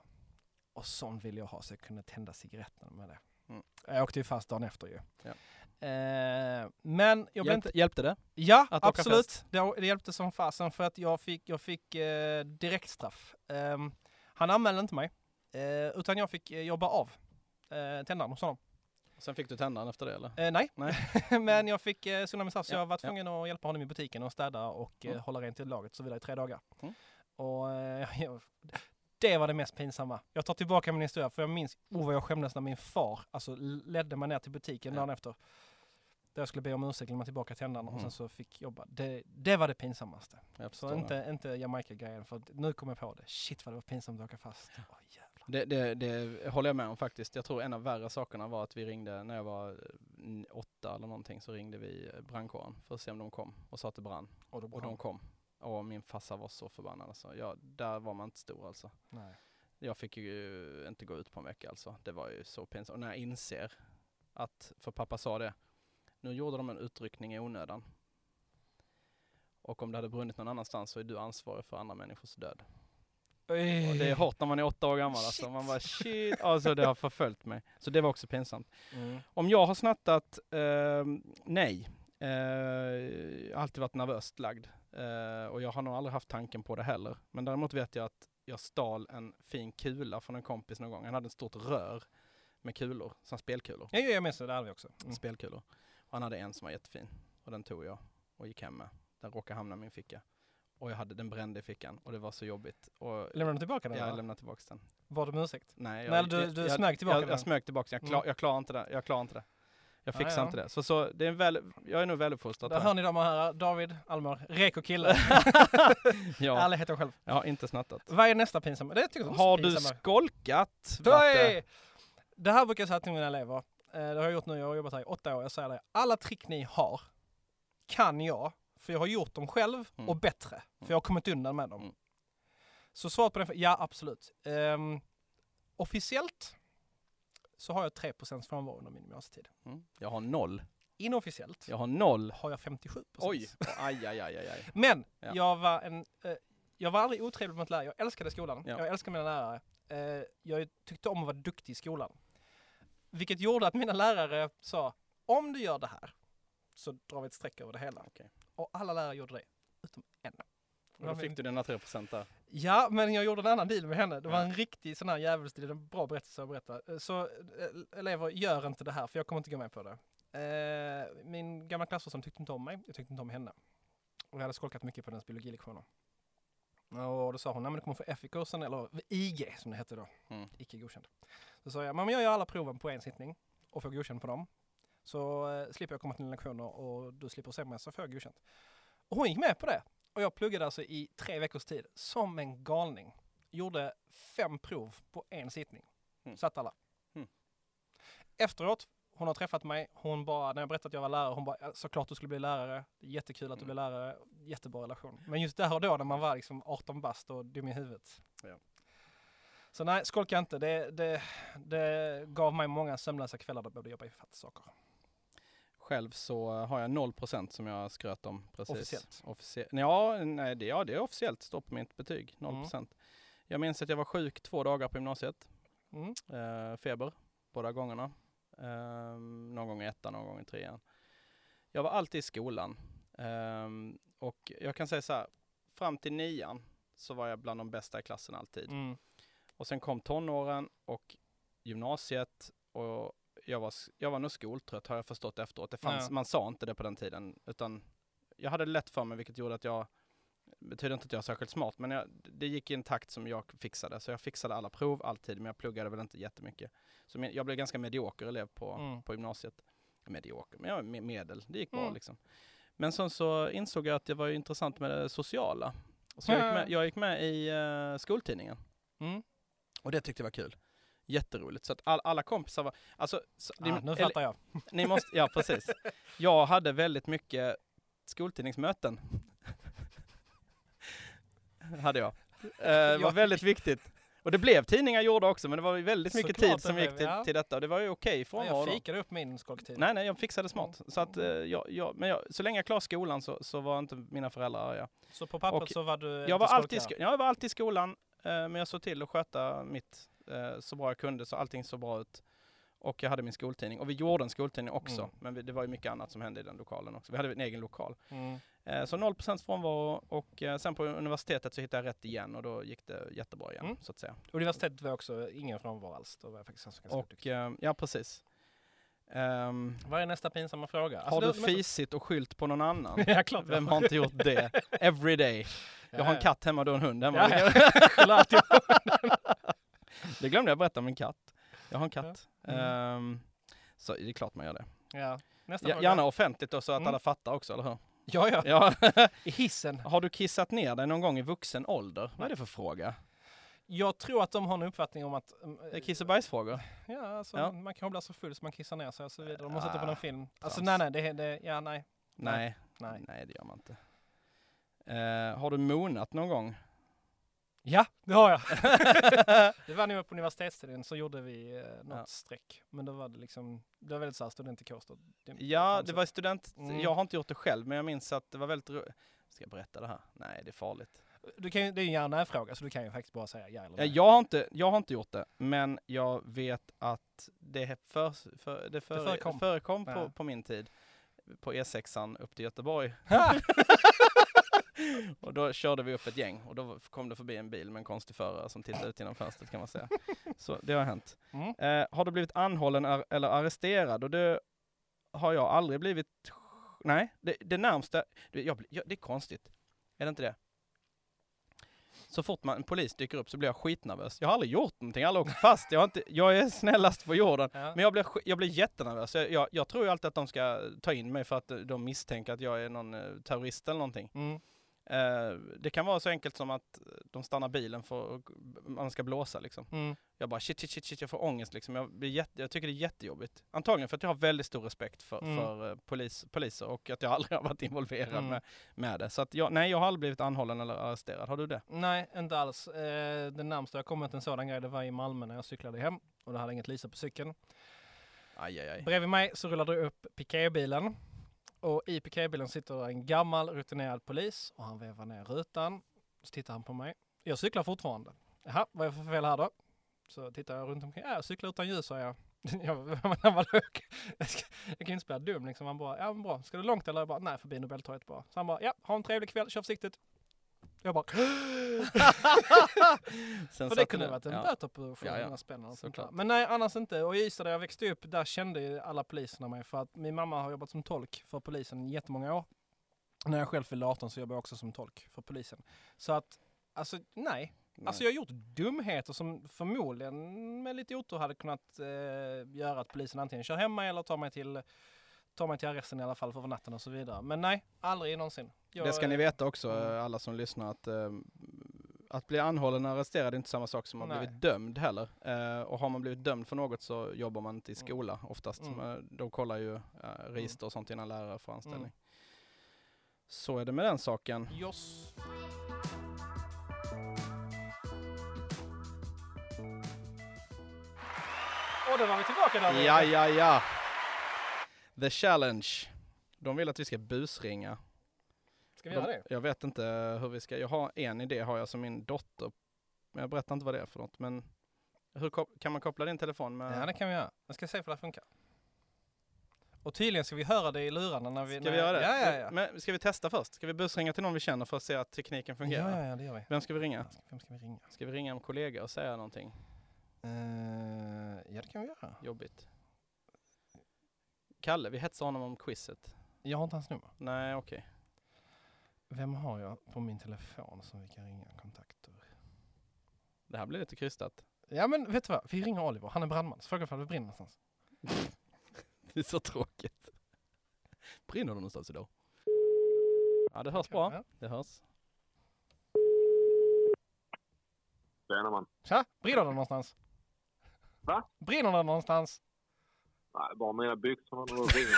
Och sån ville jag ha så jag kunde tända cigaretterna med det. Mm. Jag åkte ju fast dagen efter ju. Ja. Eh, men jag Hjälpte, inte... hjälpte det? Ja, att absolut. Det, det hjälpte som fasen för att jag fick, jag fick eh, direktstraff. Ehm, han anmälde inte mig, eh, utan jag fick eh, jobba av eh, tändaren hos honom. Sen fick du tändaren efter det eller? Eh, nej, Nej. men jag fick eh, sona min straff så Ja, jag var ja. tvungen att hjälpa honom i butiken och städa och eh, Mm. hålla rent i laget och så vidare i tre dagar. Mm. Och eh, jag, det var det mest pinsamma. Jag tar tillbaka min historia för jag minns oh, vad jag skämdes när min far alltså, ledde mig ner till butiken dagen efter. Där jag skulle be om ursäkt, lämna tillbaka tändaren och Mm. sen så fick jobba. Det, det var det pinsammaste. Så det. inte, inte Jamaica-grejen för nu kom jag på det. Shit vad det var pinsamt att åka fast. Jävlar. Det, det, det håller jag med om faktiskt. Jag tror en av värre sakerna var att vi ringde, när jag var eh, åtta eller någonting, så ringde vi brandkåren för att se om de kom och sa att det brann. Och då Och de kom. Och min farsa var så förbannad alltså. Ja, där var man inte stor alltså. Nej. Jag fick ju inte gå ut på en vecka alltså. Det var ju så pinsamt. Och när jag inser att, för pappa sa det, nu gjorde de en utryckning i onödan. Och om det hade brunnit någon annanstans så är du ansvarig för andra människors död. Och det är hårt när man är åtta år gammal alltså. Man bara shit, alltså det har förföljt mig. Så det var också pinsamt. Mm. Om jag har snattat, eh, nej. Eh, jag alltid varit nervöst lagd. Eh, och jag har nog aldrig haft tanken på det heller. Men däremot vet jag att jag stal en fin kula från en kompis någon gång. Han hade ett stort rör med kulor, som spelkulor. Ja, jag minns det, det hade vi också. Mm. Spelkulor. Och han hade en som var jättefin. Och den tog jag och gick hem med. Den råkade hamna i min ficka. Och jag hade den brände i fickan och det var så jobbigt. Och Lämnade du tillbaka den? jag eller? lämnade tillbaka den. Var det med ursäkt? Nej, Nej, du- du smög tillbaka jag, den. jag smög tillbaka Jag, klar, Mm. jag klarar inte det. Jag klarar inte det. Jag Ja, fixar ja. inte det. Så, så det är en väl, jag är nog väluppfostrad. Där hör ni damer och herrar, David Almor, reko kille. ja, Ärligheten själv. jag har inte snattat. Vad är nästa pinsamma? Det tycker jag Har du skolkat? Det här brukar jag säga till mina elever. Eh, Det har jag gjort nu, jag har jobbat här i åtta år. Jag säger det, alla trick ni har kan jag, för jag har gjort dem själv Mm. och bättre. För jag har kommit undan med dem. Mm. Så svaret på den, ja absolut. Ehm, officiellt så har jag 3% frånvaro under min gymnasietid. Mm. Jag har noll. Inofficiellt Jag har noll. har jag 57%. Oj! Aj, aj, aj, aj. Men Ja. jag var en, eh, jag var aldrig otrevlig mot lärare. Jag älskade skolan. Ja. Jag älskade mina lärare. Eh, jag tyckte om att vara duktig i skolan. Vilket gjorde att mina lärare sa, om du gör det här så drar vi ett streck över det hela. Okej. Och alla lärare gjorde det, utom. Och då fick du dina 3 procent där. Ja, men jag gjorde en annan deal med henne. Det var en riktig sån här djävulsdeal, en bra berättelse att berätta. Så eh, elever, gör inte det här för jag kommer inte gå med på det. Eh, min gamla klassförståndare tyckte inte om mig, jag tyckte inte om henne. Och jag hade skolkat mycket på hennes biologilektioner. Och då sa hon, nej men du kommer få F i kursen, eller IG som det hette då. Mm. Icke godkänd. Så sa jag, men jag gör alla proven på en sittning och får godkänd på dem. Så eh, slipper jag komma till dina lektioner och du slipper se mig så får jag godkänt. Och hon gick med på det. Och jag pluggade alltså i tre veckors tid som en galning. Gjorde fem prov på en sittning. Mm. Satt alla. Mm. Efteråt, hon har träffat mig. Hon bara, när jag berättade att jag var lärare, hon bara, "Ja, såklart du skulle bli lärare. Jättekul att du Mm. blir lärare. Jättebra relation. Men just där och då när man var liksom 18 bast och dum i huvudet. Ja. Så nej, skolka inte. Det, det, det gav mig många sömnlösa kvällar där jag behövde jobba i fatt saker. Själv så har jag 0% som jag skröt om precis. Officiellt? Officie ja, nej, det, ja, det är officiellt. Står på mitt betyg. Mm. 0%. Jag minns att jag var sjuk två dagar på gymnasiet. Mm. Eh, feber båda gångerna. Eh, någon gång i ettan, någon gång i trean. Jag var alltid i skolan. Eh, och jag kan säga så här, fram till nian så var jag bland de bästa i klassen alltid. Mm. Och sen kom tonåren och gymnasiet och jag var, jag var nog skoltrött har jag förstått efteråt. Det fanns, Ja. Man sa inte det på den tiden utan jag hade lätt för mig vilket gjorde att jag betyder inte att jag är särskilt smart men jag, det gick i en takt som jag fixade. Så jag fixade alla prov alltid men jag pluggade väl inte jättemycket. Så me- jag blev ganska medioker elev på, Mm. på gymnasiet. Medioker, men jag var me- medel. Det gick bra Mm. liksom. Men sen så insåg jag att det var ju intressant med det sociala. Så jag gick med, jag gick med i eh, skoltidningen. Mm. Och det tyckte jag var kul. Jätteroligt. Så att all, alla kompisar var, alltså, så, Ah, nu eller- fattar jag. ni måste, ja precis. Jag hade väldigt mycket skoltidningsmöten. hade jag. Eh, det var Jag- väldigt viktigt. Och det blev tidningar gjorda också, men det var väldigt mycket Såklart tid som gick till, ja. till detta. Och det var ju okej från jag fikade upp min skolktid. Nej, nej, jag fixade smart. Så att, eh, jag, jag, men jag, så länge jag klarade skolan så, så var inte mina föräldrar arga. Så på pappret Och så var du Jag var, alltid, jag var alltid i skolan, eh, men jag såg till att sköta mitt eh, så bra jag kunde, så allting såg bra ut. Och jag hade min skoltidning. Och vi gjorde en skoltidning också, Mm. men vi, det var ju mycket annat som hände i den lokalen också. Vi hade en egen lokal. Mm. Eh, så 0% frånvaro och eh, sen på universitetet så hittade jag rätt igen och då gick det jättebra igen, Mm. så att säga. Universitetet var också ingen frånvaro alls. Då var jag faktiskt ganska Och eh, ja, precis. Ehm, Vad är nästa pinsamma fråga? har du Alltså, fisit och skylt på någon annan? ja, klart. Vem har inte gjort det? Every day. Jag har en katt hemma, du har en hund hemma. Ja, ja. Det glömde jag berätta om min katt. Jag har en katt. Ja. Mm. Ehm, så det är klart man gör det. ja. Nästa fråga. gärna offentligt då så att Mm. alla fattar också, eller hur? Ja, ja. Ja. I hissen. har du kissat ner dig någon gång i vuxen ålder? Vad är det för fråga? Jag tror att de har en uppfattning om att... um, Det är kiss och bajsfrågor. Ja, alltså, Ja. man kan bli så full så man kissar ner sig och så vidare. De har sett det på Ah, någon film. Alltså trams. nej, nej, det, det, ja, nej. Nej, Nej. nej det gör man inte. Eh, har du monat någon gång? Ja, det har jag. det var när jag var på universitetstiden så gjorde vi eh, något Ja. streck. Men då var det liksom, det var väldigt såhär studentikost. och det- Ja, det var student... Mm. Jag har inte gjort det själv, men jag minns att det var väldigt ro- Ska jag berätta det här? Nej, det är farligt. Du kan, ju- det är ju en ja fråga så du kan ju faktiskt bara säga ja eller nej. jag, har inte, jag har inte gjort det, men jag vet att det, för, för, det, före, förekom. förekom på, på min tid. På E6an upp till Göteborg. och då körde vi upp ett gäng och då kom det förbi en bil med en konstig förare som tittade ut genom fönstret kan man säga. Så det har hänt. Mm. Eh, har du blivit anhållen ar- eller arresterad? Och det har jag aldrig blivit. Nej, det, det närmsta. Det, jag, jag, det är konstigt. Är det inte det? Så fort man, en polis dyker upp så blir jag skitnervös. Jag har aldrig gjort någonting, jag har aldrig åkt fast. Jag, har inte, jag är snällast på jorden. Ja. Men jag blir, jag blir jättenervös. Jag, jag, jag tror ju alltid att de ska ta in mig för att de misstänker att jag är någon eh, terrorist eller någonting. Mm. Eh, det kan vara så enkelt som att de stannar bilen för att man ska blåsa liksom. Mm. Jag bara shit, shit, shit, shit, jag får ångest liksom. Jag, blir jätte, jag tycker det är jättejobbigt. Antagligen för att jag har väldigt stor respekt för, Mm. för eh, polis, poliser och att jag aldrig har varit involverad Mm. med, med det. Så att jag, nej, jag har aldrig blivit anhållen eller arresterad. Har du det? Nej, inte alls. Eh, det närmsta jag kommit en sådan grej det var i Malmö när jag cyklade hem och då hade inget Lisa på cykeln. Aj, aj, aj. Bredvid mig så rullade det upp piketbilen och i piketbilen sitter en gammal rutinerad polis och han vevar ner rutan. Så tittar han på mig. Jag cyklar fortfarande. Jaha, vad är det för fel här då? Så tittar jag runt omkring. Ja, jag cyklar utan ljus, säger jag. jag, jag, jag kan ju inte spela dum liksom. Han bara, ja men bra. Ska du långt eller? Jag bara, nej förbi Nobeltorget bara. Så han bara, ja, ha en trevlig kväll, kör försiktigt. Jag bara, Sen för det kunde varit en ja. böter på Ja, 700 ja. spänn. Men nej, annars inte. Och i Ystad där jag växte upp, där kände ju alla poliserna mig. För att min mamma har jobbat som tolk för polisen i jättemånga år. När jag själv fyllde 18 så jobbade jag också som tolk för polisen. Så att, alltså nej. Nej. Alltså jag har gjort dumheter som förmodligen med lite otur hade kunnat eh, göra att polisen antingen kör hem mig eller tar mig till tar mig till arresten i alla fall för natten och så vidare. Men nej, aldrig någonsin. Jag, det ska ni veta också, mm. eh, alla som lyssnar, att eh, att bli anhållen och arresterad är inte samma sak som att blivit dömd heller. Eh, och har man blivit dömd för något så jobbar man inte i Mm. skola oftast. Mm. De kollar ju eh, register och sånt innan lärare får anställning. Mm. Så är det med den saken. Joss. Och då var vi tillbaka där. Ja, ja, ja. The Challenge. De vill att vi ska busringa. Ska vi göra De, det? jag vet inte hur vi ska, jag har en idé har jag som min dotter, men jag berättar inte vad det är för något. Men hur kan man koppla din telefon med? Ja, det kan vi göra. Jag ska se för det funkar. Och tydligen ska vi höra det i lurarna när vi... Ska när, vi göra det? Ja, ja, ja. Men ska vi testa först? Ska vi busringa till någon vi känner för att se att tekniken fungerar? Ja, ja, det gör vi. Vem ska vi ringa? Vem ska vi ringa? Ska vi ringa en kollega och säga någonting Eh, ja, det kan vi göra. jobbigt? Kalle, vi hetsar honom om quizet. Jag har inte hans nummer. Nej, okej. Vem har jag på min telefon som vi kan ringa kontakter? Det här blir lite krystat. Ja, men vet du vad? Vi ringer Oliver. Han är brandman. Så frågar ifall det brinner någonstans. Det är så tråkigt. Brinner det någonstans idag? Ja, det hörs bra. Ja. Det hörs. Tjena man. Tja! Brinner det någonstans? Va? Brinner det någonstans? Nej, bara mina byxor när du ringer.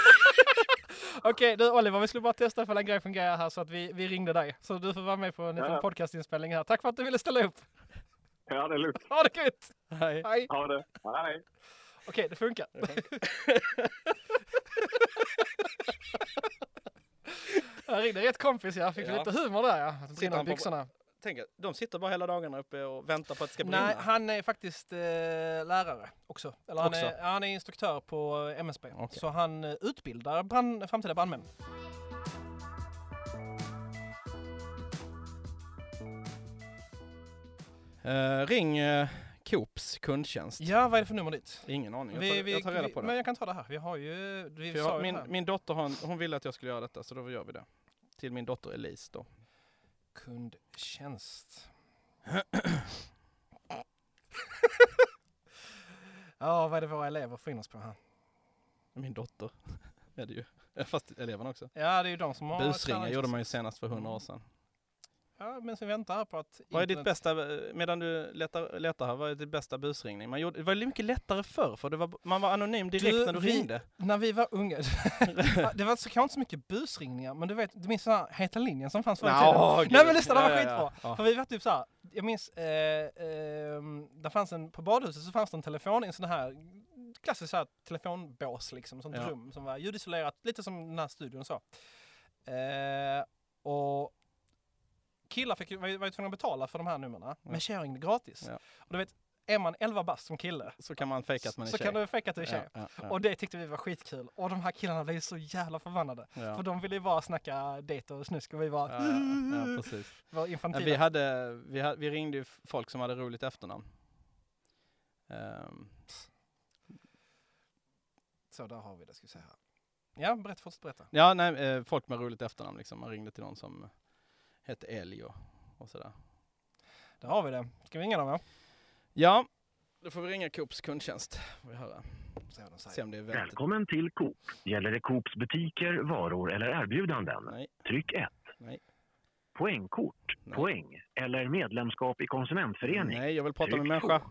Okej, du Oliver, vi skulle bara testa ifall en grej fungerar här så att vi, vi ringde dig. Så du får vara med på en liten Ja. podcastinspelning här. Tack för att du ville ställa upp. Ja, det är lugnt. Ha det gött! Hej. Hej! Ha det. Hej. Okej, det funkar. Jag ringde rätt kompis, jag fick Ja. lite humor där ja. Att det i han på- byxorna. Tänk, de sitter bara hela dagarna uppe och väntar på att det ska brinna. Nej, han är faktiskt eh, lärare också. Eller han, Också? Är, ja, han är instruktör på eh, MSB. Okej. Så han eh, utbildar brand, framtida brandmän. Eh, ring uh, Coops kundtjänst. Ja, vad är det för nummer dit? Ingen aning. Jag Vi- tar, vi- jag tar reda vi- på det. Men jag kan ta det här. Vi har ju... Vi jag, min, min dotter har hon ville att jag skulle göra detta så då gör vi det. Till min dotter Elise då. Kundtjänst. ja, vad är det våra elever får in oss på här? Min dotter är det ju. Fast eleverna också. Ja, det är ju de som har... Busringa tränat gjorde man ju senast för hundra år sedan. Ja, men så väntar här på att... Vad är ditt bästa, eh, medan du letar, letar här, vad är ditt bästa busringning? Man gjorde, det var mycket lättare förr för det var, man var anonym direkt Du, när du vi- ringde. När vi var unga, det var så kanske inte så mycket busringningar, men du vet, du minns den här Heta linjen som fanns förr i tiden? Nå, Nej men lyssna, det var Ja, skitbra! ja. För vi var typ såhär, jag minns, eh, eh, där fanns en, på badhuset så fanns det en telefon, en sån här klassisk så här telefonbås liksom, sånt Ja. rum som var ljudisolerat, lite som den här studion och så. Eh, och killar fick, var ju var ju tvungna att betala för de här numren, Ja. men tjejer ringde gratis. Ja. Och du vet, är man 11 bast som kille, Så kan man fejka att man är så tjej. kan du fejka att du är tjej. Ja, ja. Och det tyckte vi var skitkul. Och de här killarna blev så jävla förbannade. För de ville ju bara snacka dejt och snusk och vi var, Ja, precis. var infantila. vi, hade, vi, hade, vi ringde ju folk som hade roligt efternamn. Ehm, Så där har vi det, ska vi här. Ja, berätta, fortsätt berätta. ja, nej, eh, folk med roligt efternamn liksom. Man ringde till någon som hette Älg och, och sådär. Där har vi det. Ska vi ringa dem då? Ja, då får vi ringa Coops kundtjänst. Vi höra. Se vad de Se säger. om det är vettigt. Välkommen till Coop. Gäller det Coops butiker, varor eller erbjudanden? Nej, Tryck 1. Nej. Poängkort, Nej. poäng eller medlemskap i konsumentförening. nej, jag vill prata med en Tryck människa. två.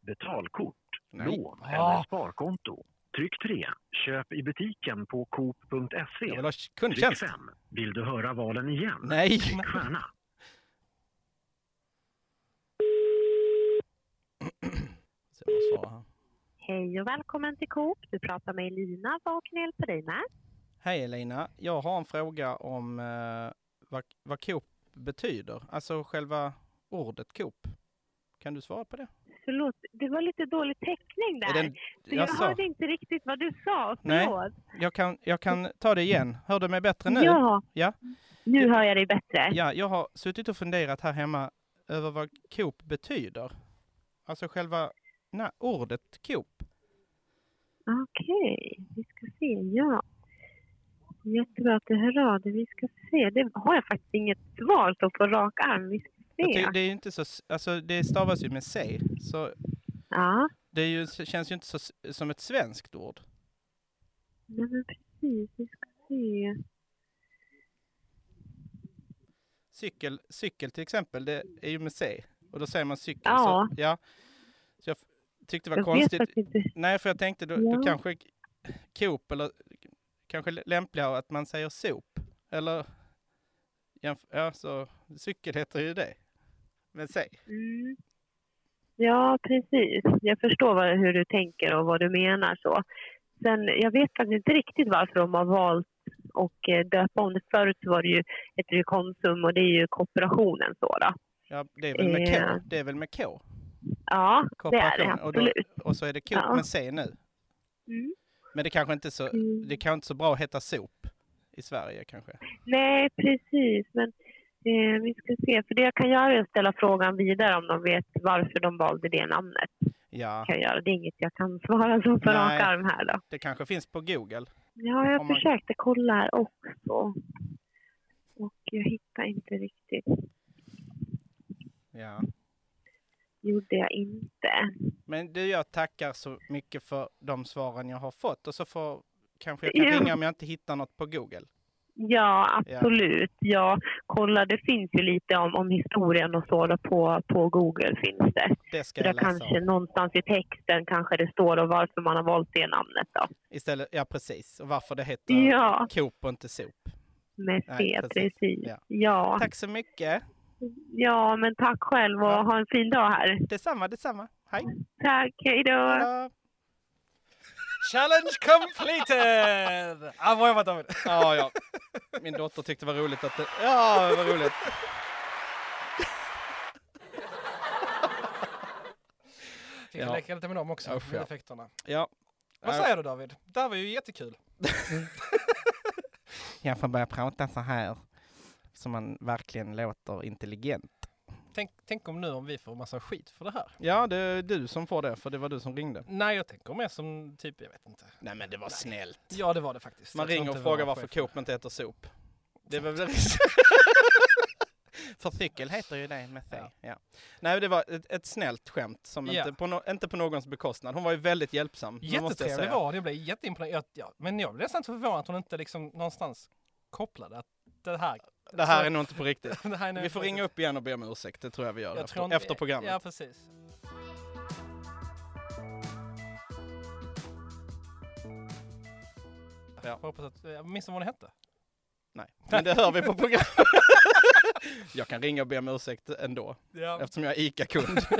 Betalkort, Nej. lån Ah. eller sparkonto. Tryck 3. Köp i butiken på coop.se. Jag vill ha Tryck kundtjänst. 5. Vill du höra valen igen? Nej! Tryck stjärna. Hej och välkommen till Coop. Du pratar med Elina. Vad kan jag hjälpa dig med? Hej Elina, jag har en fråga om eh, vad, vad Coop betyder. Alltså själva ordet Coop. Kan du svara på det? Förlåt, det var lite dålig täckning där. Är den, så jag hörde inte riktigt vad du sa. Nej. Förlåt. jag, kan, jag kan ta det igen. Hör du mig bättre nu? Ja. Ja. Nu hör jag dig bättre. Ja, jag har suttit och funderat här hemma över vad Coop betyder. Alltså själva nej, ordet Coop. Okej, vi ska se. Ja. Jättebra att du hör av dig. Vi ska se. Det har jag faktiskt inget svar så på rak arm. Vi ska Ty- det är ju inte så, alltså det stavas ju med C, så Ja, det ju, känns ju inte så, som ett svenskt ord. nej, men precis. Vi ska se. Cykel, cykel till exempel, det är ju med C. Och då säger man cykel. Ja. Så, ja. så jag tyckte det var Jag konstigt. Nej, för jag tänkte då, då Ja. kanske Coop eller kanske lämpligare att man säger sop. Eller ja, så cykel heter ju det. Med C. Mm. Ja, precis. Jag förstår vad, hur du tänker och vad du menar. så. Sen, jag vet faktiskt inte riktigt varför de har valt och eh, döpa om det. Förut var det ju, ju Konsum och det är ju kooperationen. Så då. Ja, det är väl med K? Eh. Det är väl med K? Ja, det är det Kooperation. Och, då, absolut. och så är det Coop Ja. med C nu. Mm. Men det kanske inte så, Mm. det kanske inte så bra att heta sop i Sverige kanske. Nej, precis. Men eh, vi ska se. För det jag kan göra är att ställa frågan vidare om de vet varför de valde det namnet. Ja, Kan jag göra. Det är inget jag kan svara så på rak arm här då. det kanske finns på Google. Ja, jag Om man- försökte kolla här också. Och jag hittar inte riktigt. Ja. Gjorde jag inte. Men du, jag tackar så mycket för de svaren jag har fått och så får kanske jag kan Ja. ringa om jag inte hittar något på Google. Ja, absolut. Ja, kolla, det finns ju lite om, om historien och så då på, på Google finns det. Det ska Så jag läsa kanske om. någonstans i texten kanske det står och varför man har valt det namnet då. Istället, ja precis, och varför det heter Ja. Coop och inte sop. Med Nej, C, precis. precis. Ja. Ja. Tack så mycket. ja, men tack själv och Ja. ha en fin dag här. Detsamma, detsamma. Hej. Tack, hej då. Challenge completed! Ah, bra jobbat David! Ja, ja. Min dotter tyckte det var roligt att det... Ja, det var roligt. Fick Ja. leka lite med dem också, Usch, med ja. effekterna. Ja. Vad säger du David? Det här var ju jättekul. Jag får börja prata så här. Så man verkligen låter intelligent. Tänk, tänk om nu om vi får massa skit för det här. Ja, det är du som får det, för det var du som ringde. Nej, jag tänker mer som typ, jag vet inte. Nej, men det var snällt. Ja, det var det faktiskt. Man Jag ringer och det var frågar varför. Coop inte heter sop. Det var väl För cykel heter ju det med C. Ja. Ja. Nej, det var ett, ett snällt skämt som Ja. inte, på no, inte på någons bekostnad. Hon var ju väldigt hjälpsam. det Jättetrevlig var hon, jag blev jätteimponerad. Jag, ja, men jag blev nästan förvånad att hon inte liksom någonstans kopplade att det här, Det här Så- är nog inte på riktigt. Vi får ringa upp igen och be om ursäkt. Det tror jag vi gör Jag efter, inte- efter programmet. Ja, precis. Ja. Jag hoppas att, jag minns vad hon hette. Nej, men det hör vi på programmet. jag kan ringa och be om ursäkt ändå, Ja. eftersom jag är ICA-kund.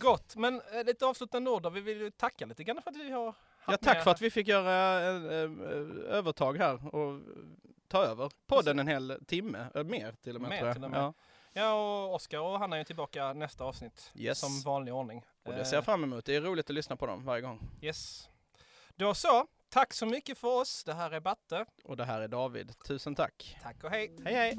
Gott, men eh, lite avslutande ord då. Vi vill ju tacka lite grann för att vi har Ja, tack för att vi fick göra eh, eh, övertag här och ta över podden en hel timme, eh, mer till och med Mer tror jag. till och med. Ja. Ja, och Oskar och Hanna är ju tillbaka nästa avsnitt. Yes. Som vanlig ordning. Och det ser jag Eh, fram emot. Det är roligt att lyssna på dem varje gång. Yes. Då så, tack så mycket för oss. Det här är Batte. Och det här är David. Tusen tack. Tack och hej. Hej hej!